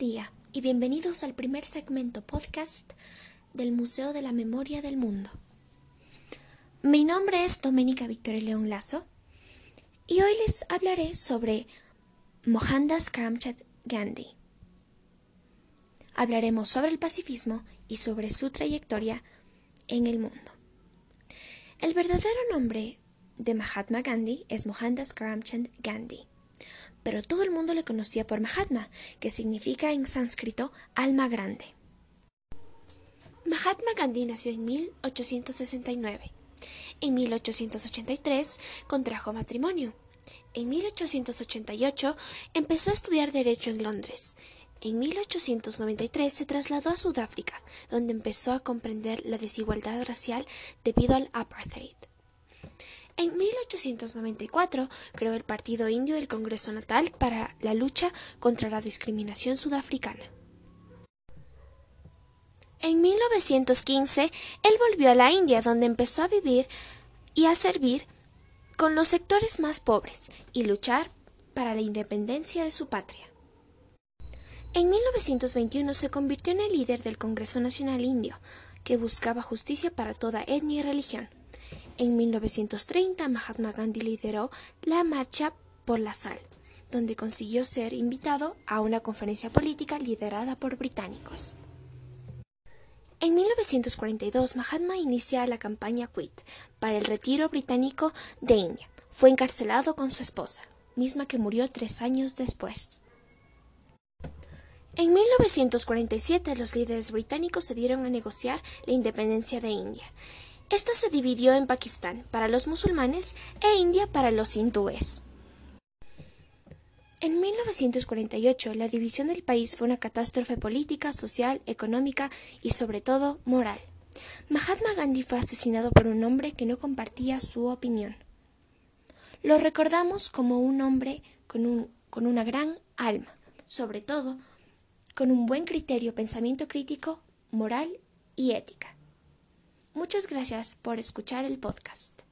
día y bienvenidos al primer segmento podcast del Museo de la Memoria del Mundo. Mi nombre es Doménica Victoria León Lazo y hoy les hablaré sobre Mohandas Karamchand Gandhi. Hablaremos sobre el pacifismo y sobre su trayectoria en el mundo. El verdadero nombre de Mahatma Gandhi es Mohandas Karamchand Gandhi pero todo el mundo le conocía por Mahatma, que significa en sánscrito alma grande. Mahatma Gandhi nació en 1869. En 1883 contrajo matrimonio. En 1888 empezó a estudiar Derecho en Londres. En 1893 se trasladó a Sudáfrica, donde empezó a comprender la desigualdad racial debido al apartheid. En 1894 creó el Partido Indio del Congreso Natal para la lucha contra la discriminación sudafricana. En 1915 él volvió a la India donde empezó a vivir y a servir con los sectores más pobres y luchar para la independencia de su patria. En 1921 se convirtió en el líder del Congreso Nacional Indio, que buscaba justicia para toda etnia y religión. En 1930 Mahatma Gandhi lideró la Marcha por la Sal, donde consiguió ser invitado a una conferencia política liderada por británicos. En 1942 Mahatma inicia la campaña Quit para el retiro británico de India. Fue encarcelado con su esposa, misma que murió tres años después. En 1947 los líderes británicos se dieron a negociar la independencia de India esta se dividió en Pakistán para los musulmanes e India para los hindúes. En 1948 la división del país fue una catástrofe política, social, económica y sobre todo moral. Mahatma Gandhi fue asesinado por un hombre que no compartía su opinión. Lo recordamos como un hombre con, con una gran alma, sobre todo con un buen criterio, pensamiento crítico, moral y ética. Muchas gracias por escuchar el podcast.